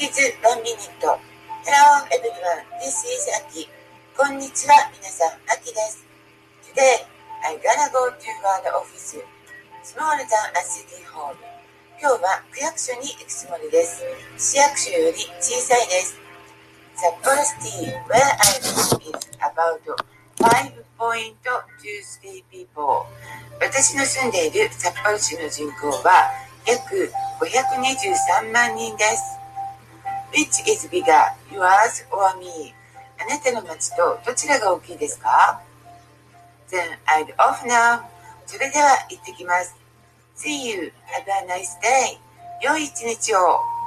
is One Minute. Hello everyone, this is Aki. こんにちは、皆さん、Aki です。Today, I gotta go to the office. Smaller than a city hall. 今日は区役所に行くつもりです。市役所より小さいです。札幌シティ where I live is about 5.23 people. 私の住んでいる札幌市の人口は約523万人です。Which is bigger, yours or me? あなたの町とどちらが大きいですか ?Then I'd off now. それでは行ってきます。See you. Have a nice day. 良い一日を。